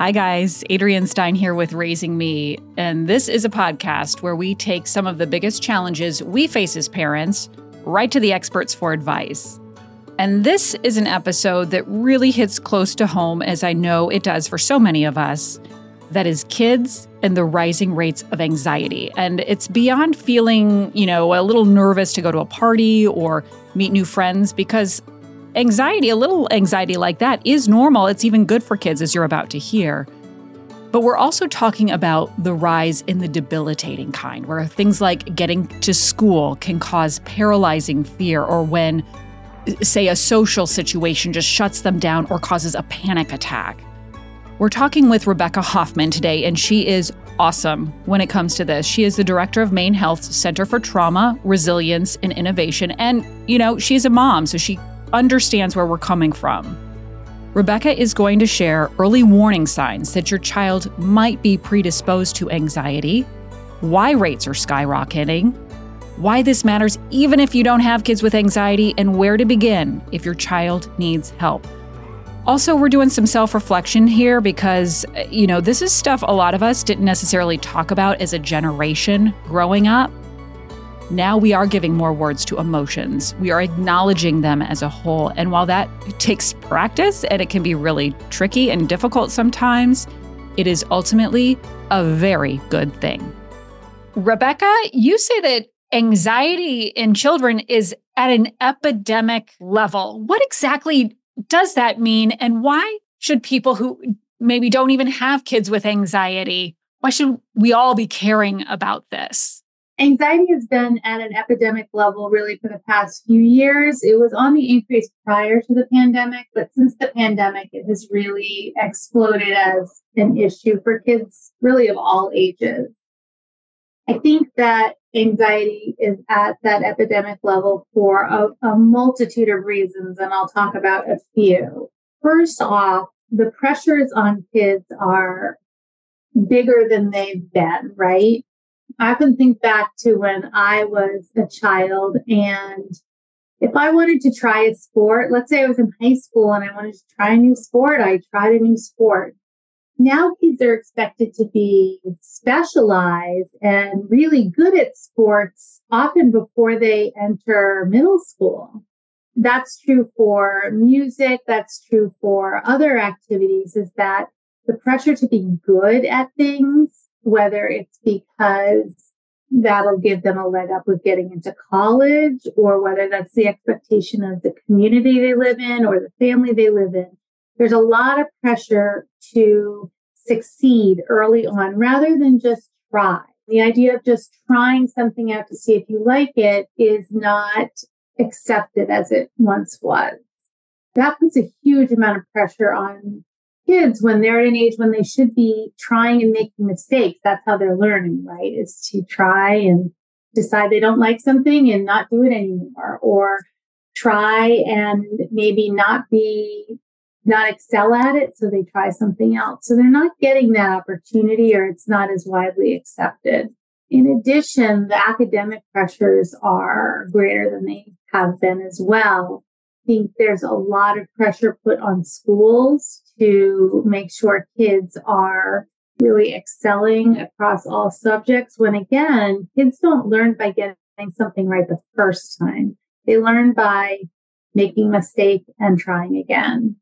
Hi, guys. Adrienne Stein here with Raising Me. And this is a podcast where we take some of the biggest challenges we face as parents right to the experts for advice. And this is an episode that really hits close to home, as I know it does for so many of us. That is kids and the rising rates of anxiety. And it's beyond feeling, you know, a little nervous to go to a party or meet new friends because Anxiety, a little anxiety like that, is normal. It's even good for kids, as you're about to hear. But we're also talking about the rise in the debilitating kind, where things like getting to school can cause paralyzing fear, or when, say, a social situation just shuts them down or causes a panic attack. We're talking with Rebecca Hoffman today, and she is awesome when it comes to this. She is the director of MaineHealth's Center for Trauma, Resilience, and Innovation. And, you know, she's a mom, so she understands where we're coming from. Rebecca is going to share early warning signs that your child might be predisposed to anxiety, why rates are skyrocketing, why this matters even if you don't have kids with anxiety, and where to begin if your child needs help. Also, we're doing some self reflection here because, you know, this is stuff a lot of us didn't necessarily talk about as a generation growing up. Now we are giving more words to emotions. We are acknowledging them as a whole. And while that takes practice and it can be really tricky and difficult sometimes, it is ultimately a very good thing. Rebecca, you say that anxiety in children is at an epidemic level. What exactly does that mean? And why should people who maybe don't even have kids with anxiety, why should we all be caring about this? Anxiety has been at an epidemic level really for the past few years. It was on the increase prior to the pandemic, but since the pandemic, it has really exploded as an issue for kids really of all ages. I think that anxiety is at that epidemic level for a, a multitude of reasons, and I'll talk about a few. First off, the pressures on kids are bigger than they've been, right? I often think back to when I was a child and if I wanted to try a sport, let's say I was in high school and I wanted to try a new sport, I tried a new sport. Now kids are expected to be specialized and really good at sports often before they enter middle school. That's true for music. That's true for other activities is that the pressure to be good at things whether it's because that'll give them a leg up with getting into college or whether that's the expectation of the community they live in or the family they live in. There's a lot of pressure to succeed early on rather than just try. The idea of just trying something out to see if you like it is not accepted as it once was. That puts a huge amount of pressure on kids when they're at an age when they should be trying and making mistakes. That's how they're learning, right? Is to try and decide they don't like something and not do it anymore or try and maybe not be not excel at it so they try something else so they're not getting that opportunity or it's not as widely accepted in addition the academic pressures are greater than they have been as well think there's a lot of pressure put on schools to make sure kids are really excelling across all subjects when again, kids don't learn by getting something right the first time. They learn by making mistake and trying again.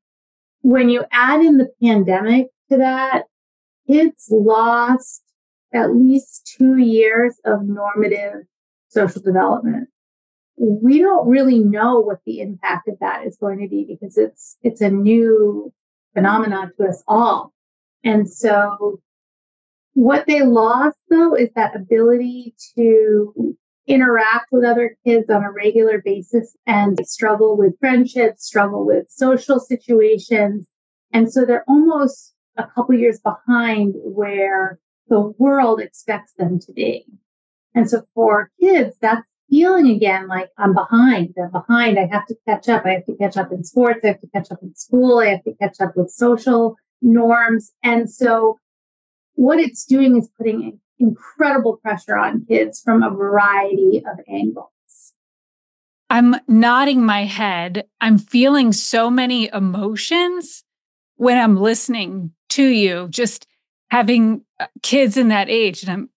When you add in the pandemic to that, kids lost at least two years of normative social development. We don't really know what the impact of that is going to be because it's, it's a new phenomenon to us all. And so what they lost though is that ability to interact with other kids on a regular basis and struggle with friendships, struggle with social situations. And so they're almost a couple years behind where the world expects them to be. And so for kids, that's feeling again like I'm behind. I'm behind. I have to catch up. I have to catch up in sports. I have to catch up in school. I have to catch up with social norms. And so what it's doing is putting incredible pressure on kids from a variety of angles. I'm nodding my head. I'm feeling so many emotions when I'm listening to you just having uh, kids in that age and I'm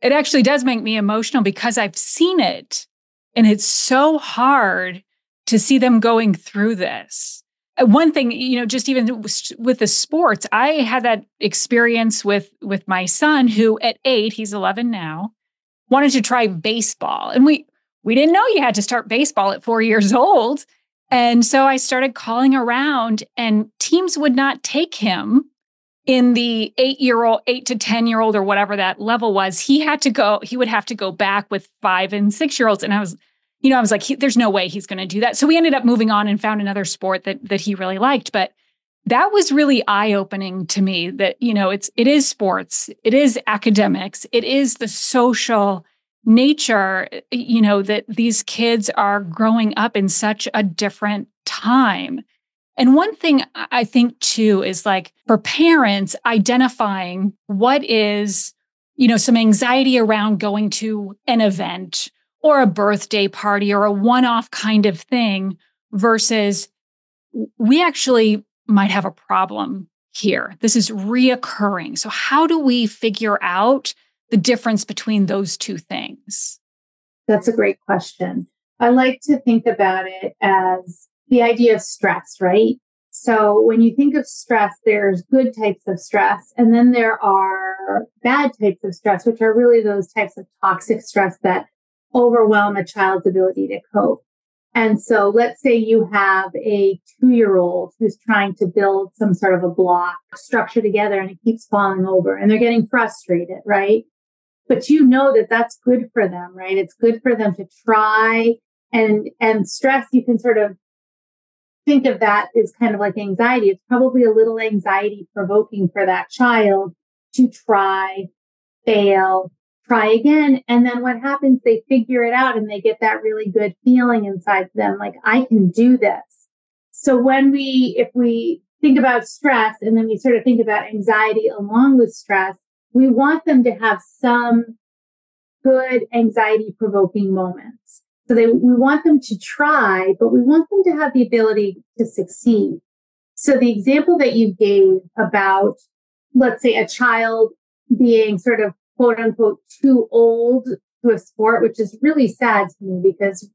it actually does make me emotional because I've seen it and it's so hard to see them going through this. Uh, one thing, you know, just even with the sports, I had that experience with with my son who at 8, he's 11 now, wanted to try baseball. And we we didn't know you had to start baseball at 4 years old. And so I started calling around and teams would not take him in the eight year old, eight to 10 year old, or whatever that level was. He had to go, he would have to go back with five and six year olds. And I was, you know, I was like, there's no way he's going to do that. So we ended up moving on and found another sport that that he really liked. But that was really eye opening to me that, you know, it's, it is sports, it is academics, it is the social nature, you know, that these kids are growing up in such a different time. And one thing I think too is like for parents identifying what is, you know, some anxiety around going to an event or a birthday party or a one off kind of thing versus we actually might have a problem here. This is reoccurring. So, how do we figure out the difference between those two things? That's a great question. I like to think about it as the idea of stress, right? So when you think of stress, there's good types of stress, and then there are bad types of stress, which are really those types of toxic stress that overwhelm a child's ability to cope. And so let's say you have a two year old who's trying to build some sort of a block structure together and it keeps falling over and they're getting frustrated, right? but you know that that's good for them, right? It's good for them to try and, and stress. You can sort of think of that as kind of like anxiety. It's probably a little anxiety provoking for that child to try, fail, try again. And then what happens? They figure it out and they get that really good feeling inside them. Like I can do this. So when we, if we think about stress and then we sort of think about anxiety along with stress, we want them to have some good anxiety provoking moments. So they, we want them to try, but we want them to have the ability to succeed. So the example that you gave about, let's say a child being sort of quote unquote too old to a sport, which is really sad to me because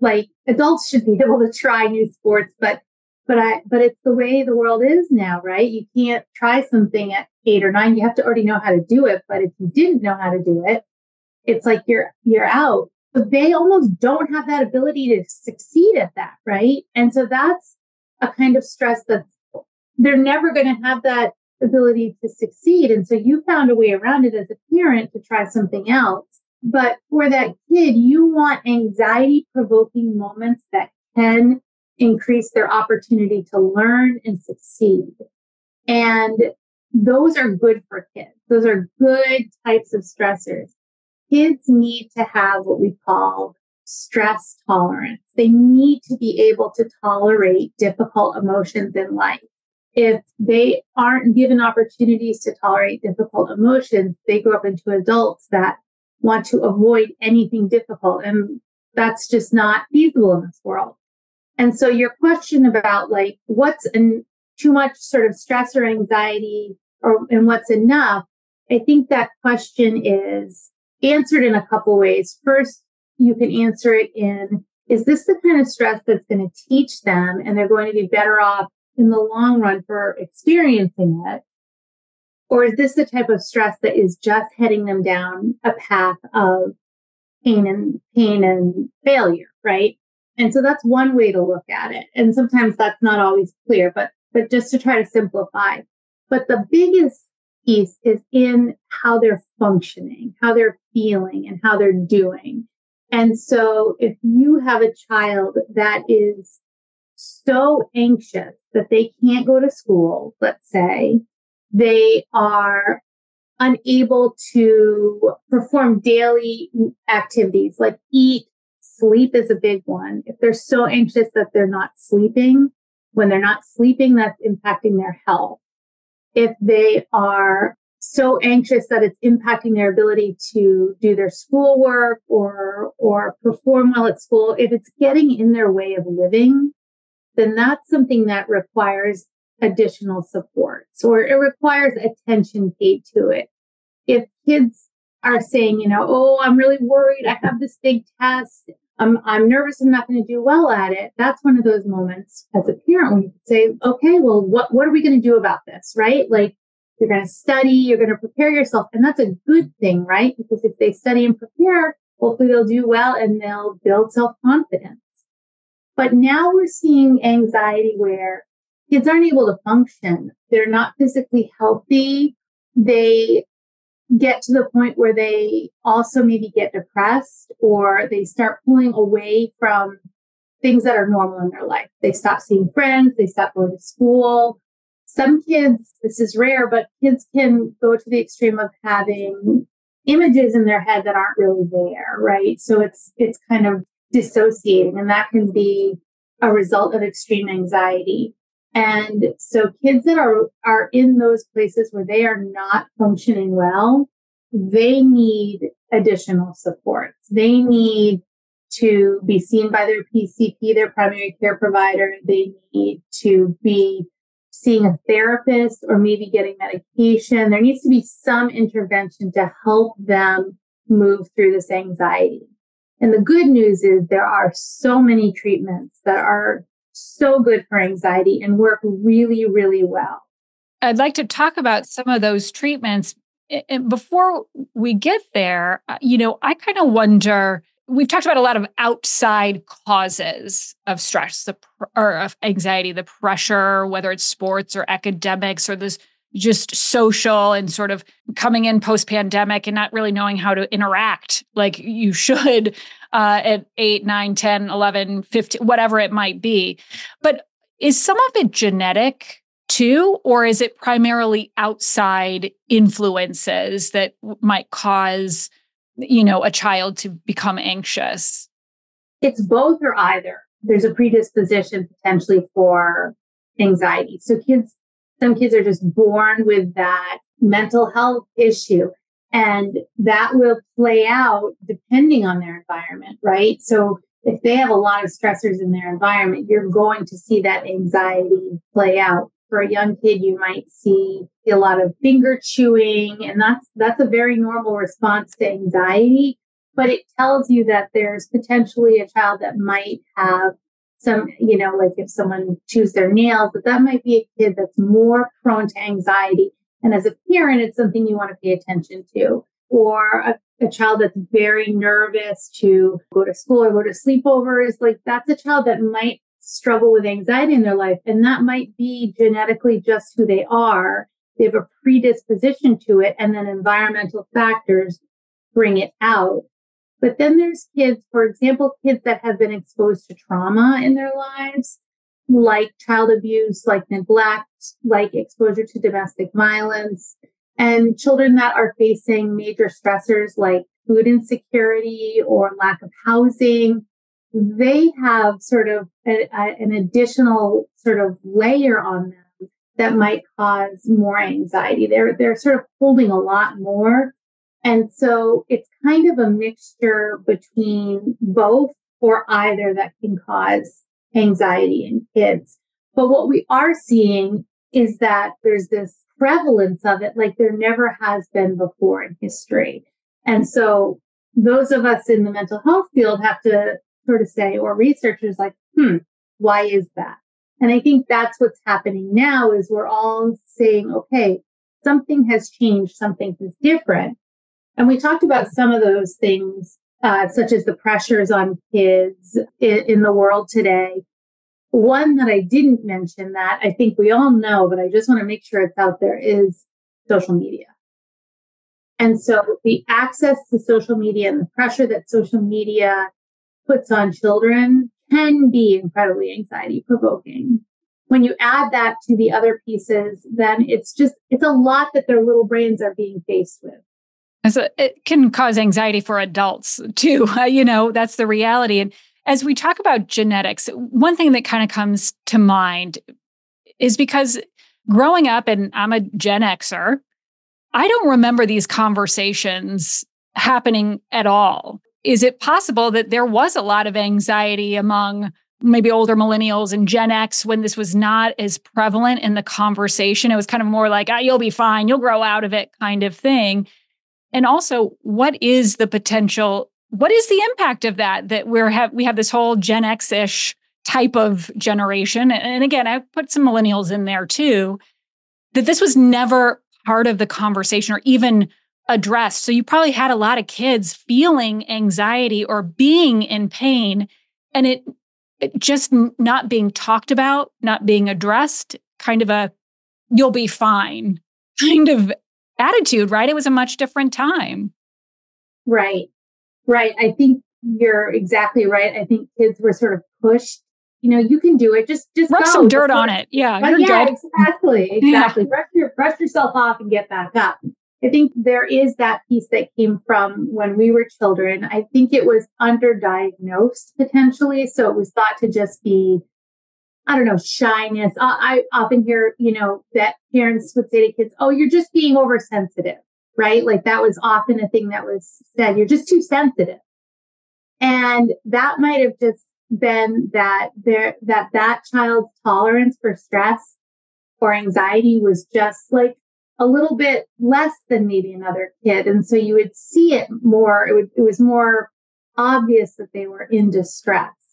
like adults should be able to try new sports, but but I, but it's the way the world is now, right? You can't try something at eight or nine. You have to already know how to do it. But if you didn't know how to do it, it's like you're, you're out. But they almost don't have that ability to succeed at that, right? And so that's a kind of stress that they're never going to have that ability to succeed. And so you found a way around it as a parent to try something else. But for that kid, you want anxiety provoking moments that can increase their opportunity to learn and succeed. And those are good for kids. Those are good types of stressors. Kids need to have what we call stress tolerance. They need to be able to tolerate difficult emotions in life. If they aren't given opportunities to tolerate difficult emotions, they grow up into adults that want to avoid anything difficult. And that's just not feasible in this world. And so your question about like what's in too much sort of stress or anxiety or and what's enough, I think that question is answered in a couple ways. First, you can answer it in is this the kind of stress that's going to teach them and they're going to be better off in the long run for experiencing it? Or is this the type of stress that is just heading them down a path of pain and pain and failure, right? And so that's one way to look at it. And sometimes that's not always clear, but, but just to try to simplify. But the biggest piece is in how they're functioning, how they're feeling and how they're doing. And so if you have a child that is so anxious that they can't go to school, let's say, they are unable to perform daily activities like eat, sleep is a big one. If they're so anxious that they're not sleeping, when they're not sleeping, that's impacting their health. If they are so anxious that it's impacting their ability to do their schoolwork or or perform well at school, if it's getting in their way of living, then that's something that requires additional supports or it requires attention paid to it. If kids are saying, you know, oh, I'm really worried. I have this big test. I'm, I'm nervous. I'm not going to do well at it. That's one of those moments as a parent when you say, okay, well, what, what are we going to do about this? Right? Like you're going to study, you're going to prepare yourself. And that's a good thing, right? Because if they study and prepare, hopefully they'll do well and they'll build self confidence. But now we're seeing anxiety where kids aren't able to function. They're not physically healthy. They get to the point where they also maybe get depressed or they start pulling away from things that are normal in their life. They stop seeing friends, they stop going to school. Some kids, this is rare, but kids can go to the extreme of having images in their head that aren't really there, right? So it's it's kind of dissociating and that can be a result of extreme anxiety. And so kids that are, are in those places where they are not functioning well, they need additional supports. They need to be seen by their PCP, their primary care provider. They need to be seeing a therapist or maybe getting medication. There needs to be some intervention to help them move through this anxiety. And the good news is there are so many treatments that are so good for anxiety and work really, really well. I'd like to talk about some of those treatments. And before we get there, uh, you know, I kind of wonder we've talked about a lot of outside causes of stress the, or of anxiety, the pressure, whether it's sports or academics or this just social and sort of coming in post pandemic and not really knowing how to interact like you should uh, at 8, 9, 10, 11, 15, whatever it might be. But is some of it genetic too, or is it primarily outside influences that might cause, you know, a child to become anxious? It's both or either. There's a predisposition potentially for anxiety. So kids, some kids are just born with that mental health issue. And that will play out depending on their environment, right? So if they have a lot of stressors in their environment, you're going to see that anxiety play out. For a young kid, you might see a lot of finger chewing, and that's that's a very normal response to anxiety. But it tells you that there's potentially a child that might have some, you know, like if someone chews their nails, that that might be a kid that's more prone to anxiety and as a parent, it's something you want to pay attention to. Or a, a, child that's very nervous to go to school or go to sleepovers, like that's a child that might struggle with anxiety in their life. And that might be genetically just who they are. They have a predisposition to it, and then environmental factors bring it out. But then there's kids, for example, kids that have been exposed to trauma in their lives like child abuse, like neglect, like exposure to domestic violence, and children that are facing major stressors like food insecurity or lack of housing. They have sort of a, a, an additional sort of layer on them that might cause more anxiety. They're, they're sort of holding a lot more. And so it's kind of a mixture between both or either that can cause anxiety in kids. But what we are seeing is that there's this prevalence of it like there never has been before in history. And so those of us in the mental health field have to sort of say, or researchers like, hmm, why is that? And I think that's what's happening now is we're all saying, okay, something has changed, something is different. And we talked about some of those things uh, such as the pressures on kids in, in the world today. One that I didn't mention that I think we all know, but I just want to make sure it's out there is social media. And so the access to social media and the pressure that social media puts on children can be incredibly anxiety provoking. When you add that to the other pieces, then it's just, it's a lot that their little brains are being faced with. So it can cause anxiety for adults too. you know, that's the reality. And as we talk about genetics, one thing that kind of comes to mind is because growing up, and I'm a Gen Xer, I don't remember these conversations happening at all. Is it possible that there was a lot of anxiety among maybe older millennials and Gen X when this was not as prevalent in the conversation. It was kind of more like, ah, you'll be fine, you'll grow out of it kind of thing. And also, what is the potential? What is the impact of that? That we're have we have this whole Gen X ish type of generation. And again, I put some millennials in there too, that this was never part of the conversation or even addressed. So you probably had a lot of kids feeling anxiety or being in pain and it, it just not being talked about, not being addressed, kind of a you'll be fine kind of attitude, right? It was a much different time. Right. Right. I think you're exactly right. I think kids were sort of pushed you know, you can do it. Just just rub go. some dirt on it. Yeah, oh, you're yeah, good. exactly, exactly. Yeah. Brush your brush yourself off and get back up. I think there is that piece that came from when we were children. I think it was underdiagnosed potentially, so it was thought to just be, I don't know, shyness. I, I often hear, you know, that parents would say to kids, "Oh, you're just being oversensitive," right? Like that was often a thing that was said. You're just too sensitive. And that might have just been that there that that child's tolerance for stress or anxiety was just like a little bit less than maybe another kid and so you would see it more it, would, it was more obvious that they were in distress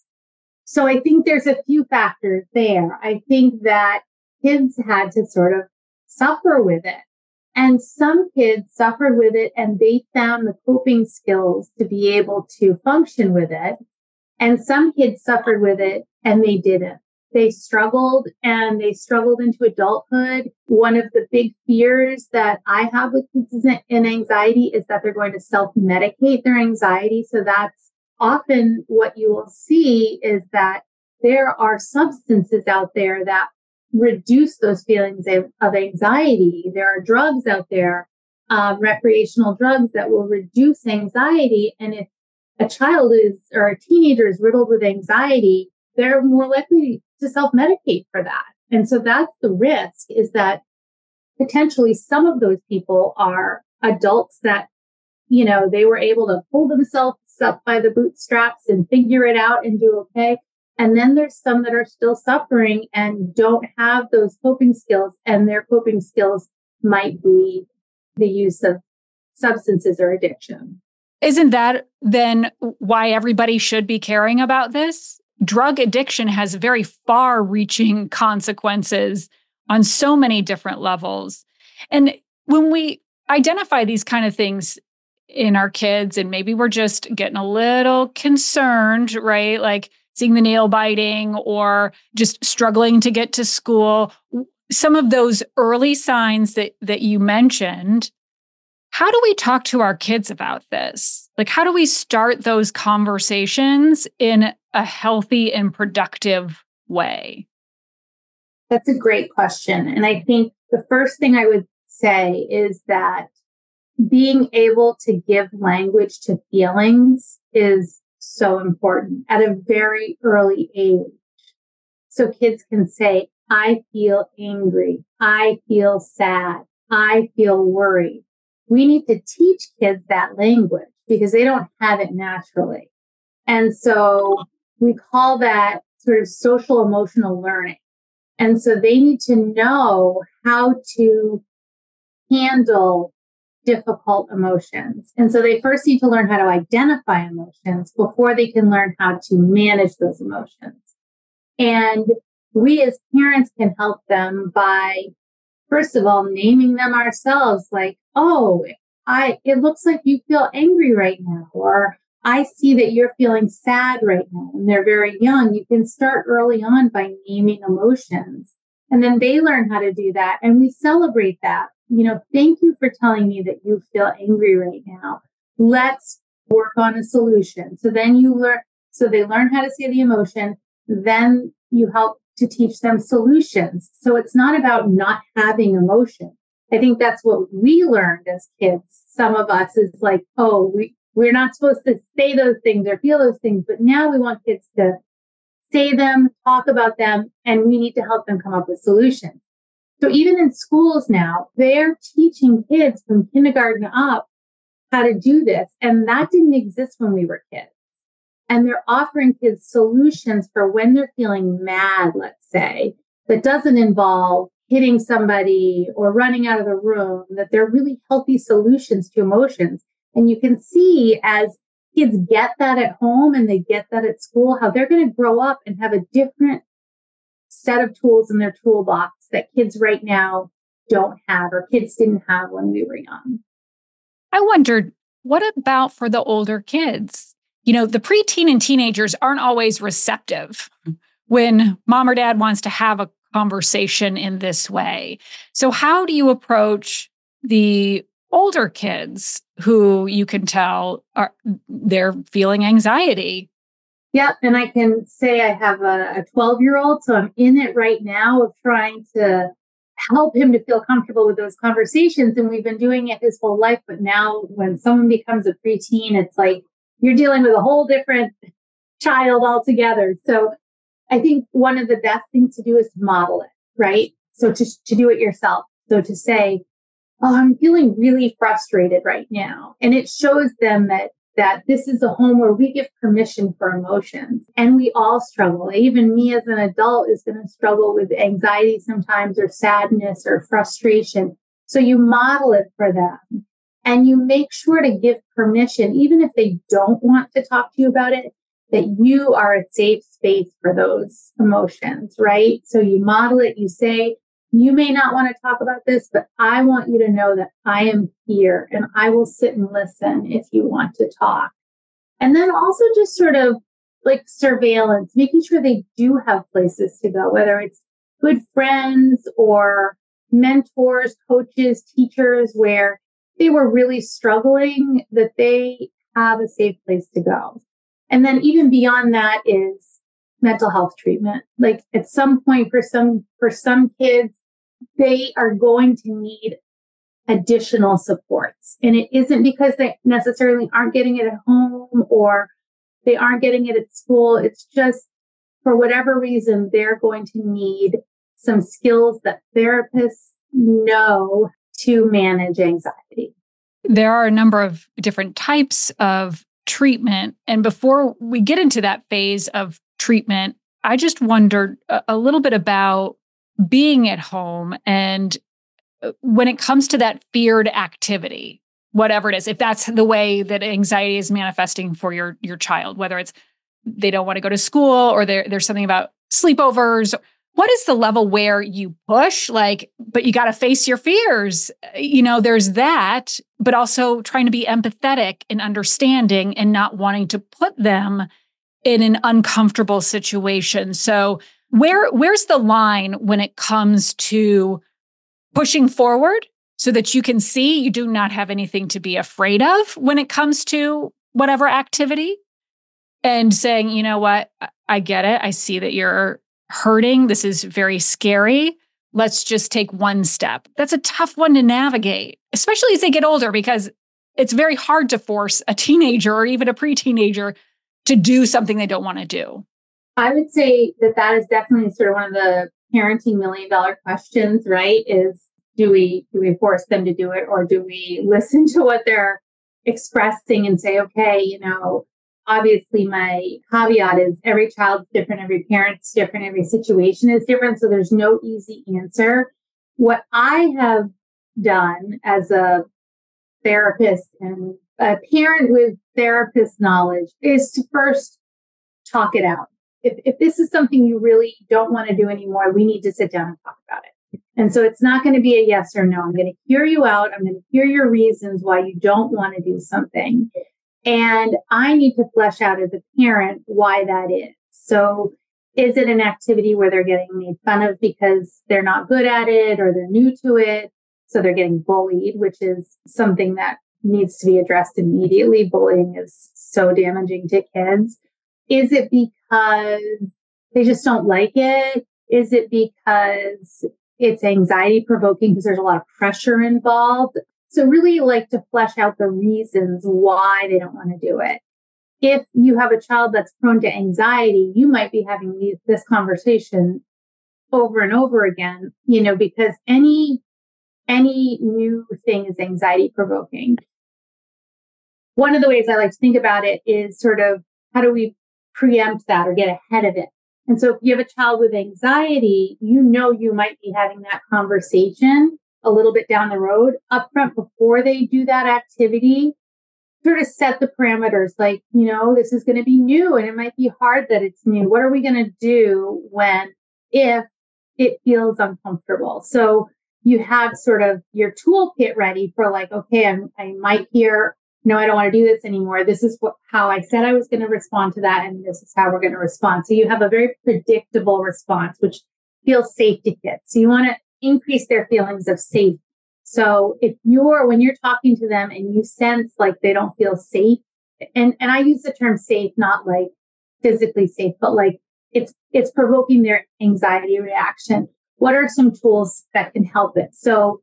so i think there's a few factors there i think that kids had to sort of suffer with it and some kids suffered with it and they found the coping skills to be able to function with it and some kids suffered with it and they didn't. They struggled and they struggled into adulthood. One of the big fears that I have with kids in anxiety is that they're going to self medicate their anxiety. So that's often what you will see is that there are substances out there that reduce those feelings of anxiety. There are drugs out there, uh, recreational drugs that will reduce anxiety. And if a child is or a teenager is riddled with anxiety, they're more likely to self medicate for that. And so that's the risk is that potentially some of those people are adults that, you know, they were able to pull themselves up by the bootstraps and figure it out and do okay. And then there's some that are still suffering and don't have those coping skills, and their coping skills might be the use of substances or addiction. Isn't that then why everybody should be caring about this? Drug addiction has very far reaching consequences on so many different levels. And when we identify these kind of things in our kids, and maybe we're just getting a little concerned, right? Like seeing the nail biting or just struggling to get to school. Some of those early signs that, that you mentioned, how do we talk to our kids about this? Like, how do we start those conversations in a healthy and productive way? That's a great question. And I think the first thing I would say is that being able to give language to feelings is so important at a very early age. So kids can say, I feel angry. I feel sad. I feel worried we need to teach kids that language because they don't have it naturally. And so we call that sort of social emotional learning. And so they need to know how to handle difficult emotions. And so they first need to learn how to identify emotions before they can learn how to manage those emotions. And we as parents can help them by first of all, naming them ourselves like, oh, I, it looks like you feel angry right now, or I see that you're feeling sad right now. And they're very young. You can start early on by naming emotions. And then they learn how to do that. And we celebrate that. You know, thank you for telling me that you feel angry right now. Let's work on a solution. So then you learn, so they learn how to say the emotion. Then you help to teach them solutions. So it's not about not having emotion. I think that's what we learned as kids. Some of us is like, oh, we, we're not supposed to say those things or feel those things, but now we want kids to say them, talk about them, and we need to help them come up with solutions. So even in schools now, they're teaching kids from kindergarten up how to do this. And that didn't exist when we were kids. and they're offering kids solutions for when they're feeling mad, let's say, that doesn't involve hitting somebody or running out of the room, that they're really healthy solutions to emotions. And you can see as kids get that at home and they get that at school, how they're going to grow up and have a different set of tools in their toolbox that kids right now don't have or kids didn't have when we were young. I wondered, what about for the older kids? You know, the preteen and teenagers aren't always receptive when mom or dad wants to have a conversation in this way. So, how do you approach the older kids who you can tell are they're feeling anxiety. Yeah, and I can say I have a 12 year old, so I'm in it right now of trying to help him to feel comfortable with those conversations. And we've been doing it his whole life, but now when someone becomes a preteen, it's like you're dealing with a whole different child altogether. So I think one of the best things to do is to model it, right? So to, to do it yourself. So to say, oh, I'm feeling really frustrated right now. And it shows them that that this is a home where we give permission for emotions and we all struggle. Even me as an adult is going to struggle with anxiety sometimes or sadness or frustration. So you model it for them and you make sure to give permission, even if they don't want to talk to you about it, that you are a safe space for those emotions, right? So you model it, you say, you may not want to talk about this, but I want you to know that I am here and I will sit and listen if you want to talk. And then also just sort of like surveillance, making sure they do have places to go, whether it's good friends or mentors, coaches, teachers, where they were really struggling, that they have a safe place to go. And then even beyond that is mental health treatment. Like at some point for some, for some kids, they are going to need additional supports. And it isn't because they necessarily aren't getting it at home or they aren't getting it at school. It's just for whatever reason, they're going to need some skills that therapists know to manage anxiety. There are a number of different types of treatment. And before we get into that phase of treatment, I just wondered a, little bit about being at home and uh, when it comes to that feared activity whatever it is if that's the way that anxiety is manifesting for your your child whether it's they don't want to go to school or there's something about sleepovers what is the level where you push like but you got to face your fears? You know there's that but also trying to be empathetic and understanding and not wanting to put them in an uncomfortable situation. So where where's the line when it comes to pushing forward so that you can see you do not have anything to be afraid of when it comes to whatever activity and saying, you know what, I get it. I see that you're hurting. This is very scary. Let's just take one step. That's a tough one to navigate, especially as they get older, because it's very hard to force a teenager or even a pre teenager to do something they don't want to do. I would say that that is definitely sort of one of the parenting million dollar questions, right? Is do we do we force them to do it or do we listen to what they're expressing and say, okay, you know, obviously my caveat is every child's different, every parent's different, every situation is different. So there's no easy answer. What I have done as a therapist and a parent with therapist knowledge is to first talk it out if, if this is something you really don't want to do anymore, we need to sit down and talk about it. And so it's not going to be a yes or no. I'm going to hear you out. I'm going to hear your reasons why you don't want to do something. And I need to flesh out as a parent why that is. So is it an activity where they're getting made fun of because they're not good at it or they're new to it? So they're getting bullied, which is something that needs to be addressed immediately. Bullying is so damaging to kids. Is it because they just don't like it? Is it because it's anxiety provoking because there's a lot of pressure involved? So really like to flesh out the reasons why they don't want to do it. If you have a child that's prone to anxiety, you might be having this conversation over and over again, you know, because any any new thing is anxiety provoking. One of the ways I like to think about it is sort of how do we preempt that or get ahead of it? And so if you have a child with anxiety, you know you might be having that conversation a little bit down the road up front before they do that activity. Sort of set the parameters like, you know, this is going to be new and it might be hard that it's new. What are we going to do when, if it feels uncomfortable? So you have sort of your toolkit ready for like, okay, I'm, I might hear no, I don't want to do this anymore. This is what, how I said I was going to respond to that. And this is how we're going to respond. So you have a very predictable response, which feels safe to kids. So you want to increase their feelings of safety. So if you're, when you're talking to them and you sense like they don't feel safe, and, and I use the term safe, not like physically safe, but like it's, it's provoking their anxiety reaction. What are some tools that can help it? So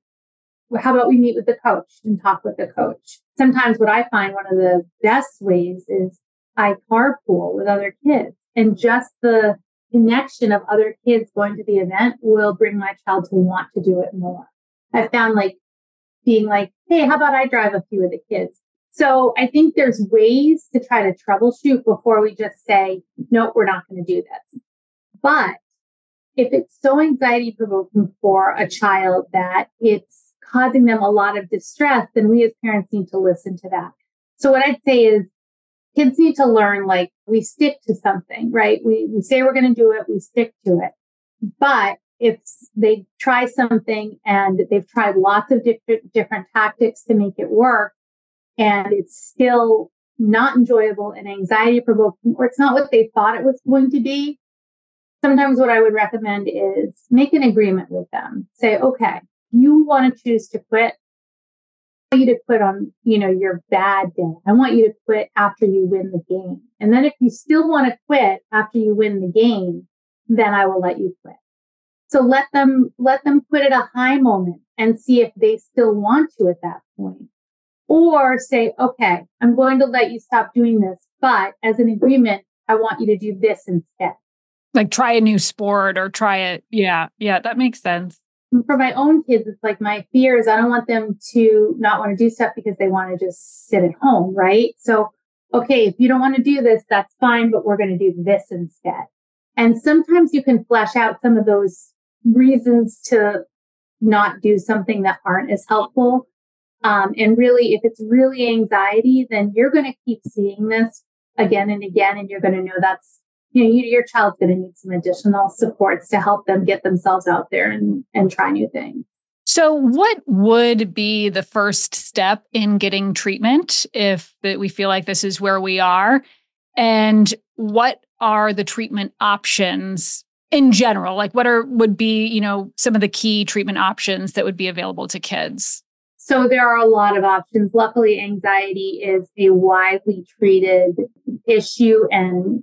how about we meet with the coach and talk with the coach? Sometimes what I find one of the best ways is I carpool with other kids and just the connection of other kids going to the event will bring my child to want to do it more. I found like being like, Hey, how about I drive a few of the kids? So I think there's ways to try to troubleshoot before we just say, no, we're not going to do this. But if it's so anxiety provoking for a child that it's causing them a lot of distress, then we as parents need to listen to that. So what I'd say is kids need to learn like we stick to something, right? We, we say we're going to do it, we stick to it. But if they try something and they've tried lots of different, different tactics to make it work and it's still not enjoyable and anxiety provoking, or it's not what they thought it was going to be, sometimes what I would recommend is make an agreement with them. Say, okay, you want to choose to quit, I want you to quit on, you know, your bad day. I want you to quit after you win the game. And then if you still want to quit after you win the game, then I will let you quit. So let them, let them quit at a high moment and see if they still want to at that point. Or say, okay, I'm going to let you stop doing this, but as an agreement, I want you to do this instead. Like try a new sport or try it. Yeah. Yeah. That makes sense for my own kids, it's like my fear is I don't want them to not want to do stuff because they want to just sit at home, right? So, okay, if you don't want to do this, that's fine, but we're going to do this instead. And sometimes you can flesh out some of those reasons to not do something that aren't as helpful. Um, and really, if it's really anxiety, then you're going to keep seeing this again and again, and you're going to know that's you know, you, your child's going to need some additional supports to help them get themselves out there and, and try new things. So, what would be the first step in getting treatment if we feel like this is where we are? And what are the treatment options in general? Like, what are would be you know some of the key treatment options that would be available to kids? So there are a lot of options. Luckily, anxiety is a widely treated issue and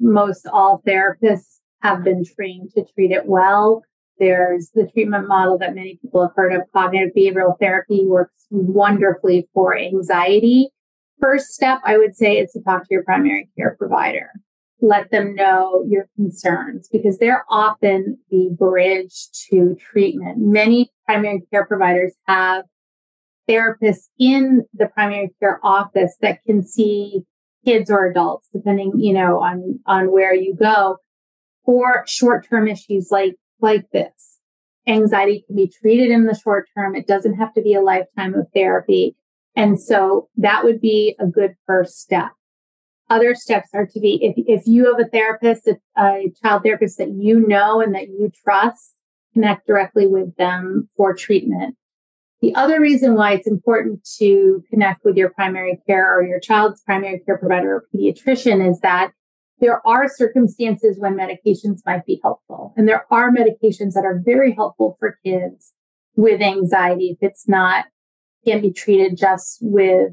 most all therapists have been trained to treat it well. There's the treatment model that many people have heard of. Cognitive behavioral therapy works wonderfully for anxiety. First step, I would say, is to talk to your primary care provider. Let them know your concerns because they're often the bridge to treatment. Many primary care providers have therapists in the primary care office that can see kids or adults, depending, you know, on, on where you go for short-term issues like, like this. Anxiety can be treated in the short term. It doesn't have to be a lifetime of therapy. And so that would be a good first step. Other steps are to be if, if you have a therapist, a, a child therapist that you know and that you trust, connect directly with them for treatment. The other reason why it's important to connect with your primary care or your child's primary care provider or pediatrician is that there are circumstances when medications might be helpful. And there are medications that are very helpful for kids with anxiety if it's not, can be treated just with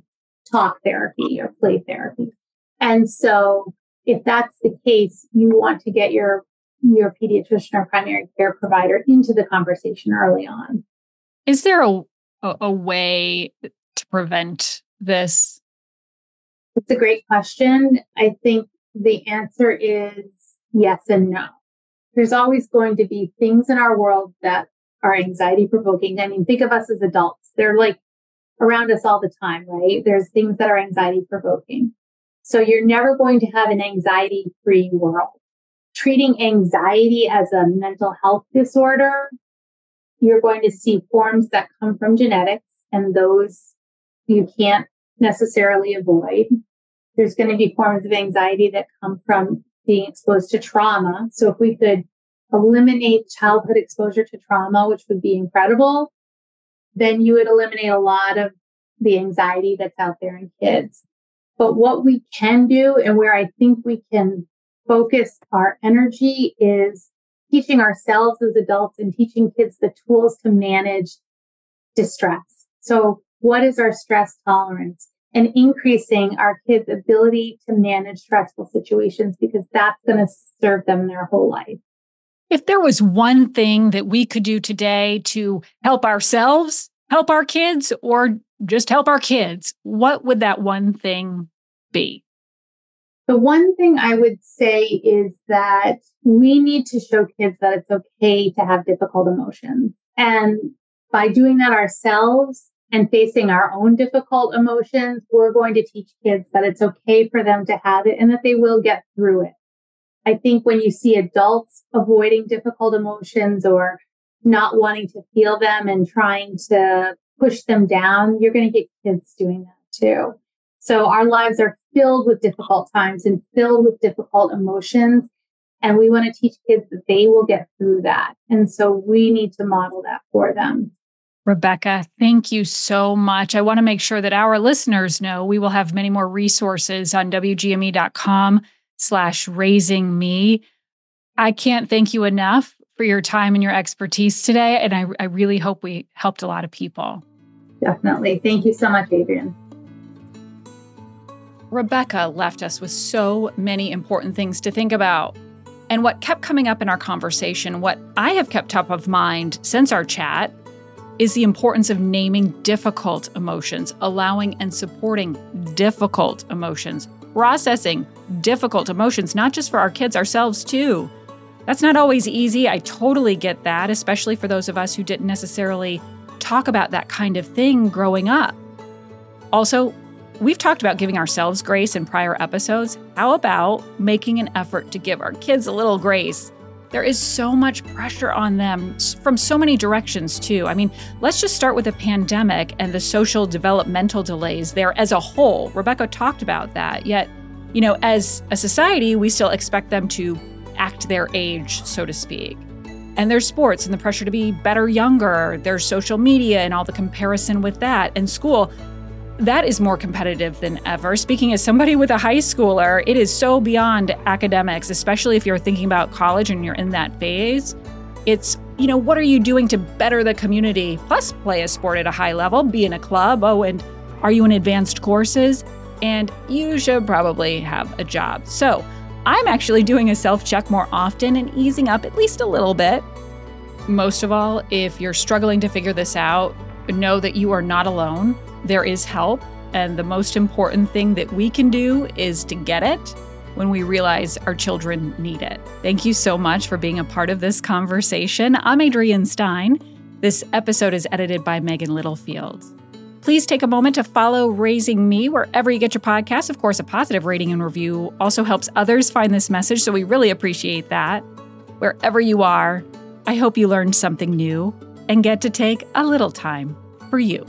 talk therapy or play therapy. And so if that's the case, you want to get your, your pediatrician or primary care provider into the conversation early on. Is there a, a, a way to prevent this? It's a great question. I think the answer is yes and no. There's always going to be things in our world that are anxiety provoking. I mean, think of us as adults. They're like around us all the time, right? There's things that are anxiety provoking. So you're never going to have an anxiety free world. Treating anxiety as a mental health disorder, you're going to see forms that come from genetics and those you can't necessarily avoid. There's going to be forms of anxiety that come from being exposed to trauma. So if we could eliminate childhood exposure to trauma, which would be incredible, then you would eliminate a lot of the anxiety that's out there in kids. But what we can do and where I think we can focus our energy is teaching ourselves as adults and teaching kids the tools to manage distress. So what is our stress tolerance? And increasing our kids' ability to manage stressful situations because that's going to serve them their whole life. If there was one thing that we could do today to help ourselves, help our kids, or just help our kids, what would that one thing be? The one thing I would say is that we need to show kids that it's okay to have difficult emotions. And by doing that ourselves and facing our own difficult emotions, we're going to teach kids that it's okay for them to have it and that they will get through it. I think when you see adults avoiding difficult emotions or not wanting to feel them and trying to push them down, you're going to get kids doing that too. So our lives are filled with difficult times and filled with difficult emotions. And we want to teach kids that they will get through that. And so we need to model that for them. Rebecca, thank you so much. I want to make sure that our listeners know we will have many more resources on WGME.com slash raising me. I can't thank you enough for your time and your expertise today. And I, I really hope we helped a lot of people. Definitely. Thank you so much, Adrienne. Rebecca left us with so many important things to think about. And what kept coming up in our conversation, what I have kept top of mind since our chat, is the importance of naming difficult emotions, allowing and supporting difficult emotions, processing difficult emotions, not just for our kids, ourselves too. That's not always easy. I totally get that, especially for those of us who didn't necessarily talk about that kind of thing growing up. Also, we've talked about giving ourselves grace in prior episodes. How about making an effort to give our kids a little grace? There is so much pressure on them from so many directions, too. I mean, let's just start with the pandemic and the social developmental delays there as a whole. Rebecca talked about that. Yet, you know, as a society, we still expect them to act their age, so to speak. And there's sports and the pressure to be better younger. There's social media and all the comparison with that. And school, that is more competitive than ever. Speaking as somebody with a high schooler, it is so beyond academics, especially if you're thinking about college and you're in that phase. It's, you know, what are you doing to better the community? Plus, play a sport at a high level, be in a club. Oh, and are you in advanced courses? And you should probably have a job. So, I'm actually doing a self check more often and easing up at least a little bit. Most of all, if you're struggling to figure this out, know that you are not alone. There is help. And the most important thing that we can do is to get it when we realize our children need it. Thank you so much for being a part of this conversation. I'm Adrienne Stein. This episode is edited by Megan Littlefield. Please take a moment to follow Raising Me wherever you get your podcasts. Of course, a positive rating and review also helps others find this message, so we really appreciate that. Wherever you are, I hope you learned something new and get to take a little time for you.